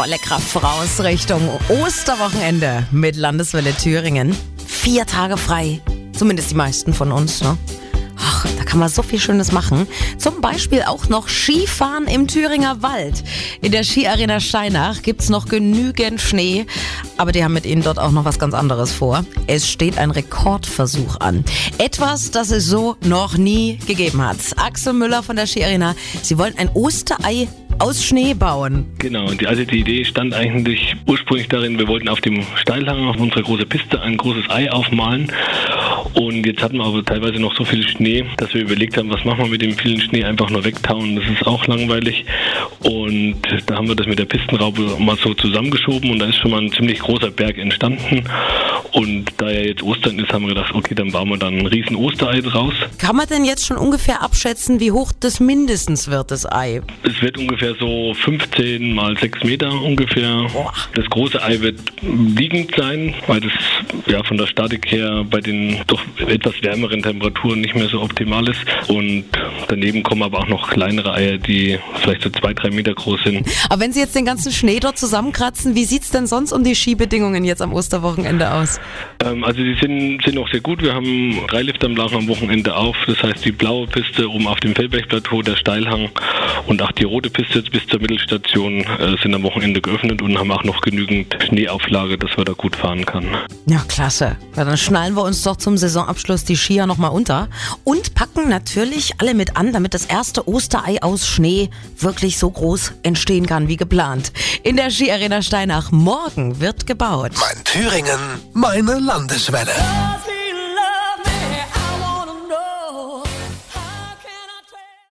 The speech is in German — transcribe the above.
volle Kraft voraus Richtung Osterwochenende mit Landeswelle Thüringen. Vier Tage frei. Zumindest die meisten von uns, ne? Ach, da kann man so viel Schönes machen. Zum Beispiel auch noch Skifahren im Thüringer Wald. In der Skiarena Steinach gibt's noch genügend Schnee. Aber die haben mit Ihnen dort auch noch was ganz anderes vor. Es steht ein Rekordversuch an. Etwas, das es so noch nie gegeben hat. Axel Müller von der Skiarena. Sie wollen ein Osterei aus Schnee bauen. Genau, und die, also die Idee stand eigentlich ursprünglich darin, wir wollten auf dem Steilhang auf unserer großen Piste ein großes Ei aufmalen. Und jetzt hatten wir aber teilweise noch so viel Schnee, dass wir überlegt haben, was machen wir mit dem vielen Schnee, einfach nur wegtauen. Das ist auch langweilig. Und da haben wir das mit der Pistenraube mal so zusammengeschoben und da ist schon mal ein ziemlich großer Berg entstanden. Und da ja jetzt Ostern ist, haben wir gedacht, okay, dann bauen wir dann ein riesen Osterei draus. Kann man denn jetzt schon ungefähr abschätzen, wie hoch das mindestens wird, das Ei? Es wird ungefähr so 15 mal 6 Meter ungefähr. Boah. Das große Ei wird liegend sein, weil das ja von der Statik her bei den doch etwas wärmeren Temperaturen nicht mehr so optimal ist. Und daneben kommen aber auch noch kleinere Eier, die vielleicht so zwei, drei Meter groß sind. Aber wenn Sie jetzt den ganzen Schnee dort zusammenkratzen, wie sieht's denn sonst um die Skibedingungen jetzt am Osterwochenende aus? Ähm, also die sind, sind auch sehr gut. Wir haben drei Liftanlagen am Wochenende auf. Das heißt die blaue Piste oben auf dem Feldbergplateau, der Steilhang und auch die rote Piste jetzt bis zur Mittelstation äh, sind am Wochenende geöffnet und haben auch noch genügend Schneeauflage, dass man da gut fahren kann. Ja, klasse. Ja, dann schnallen wir uns doch zum Saisonabschluss die Skier nochmal unter und packen natürlich alle mit an, damit das erste Osterei aus Schnee wirklich so groß entstehen kann wie geplant. In der Skiarena Steinach morgen wird gebaut. Mein Thüringen, meine Landeswelle.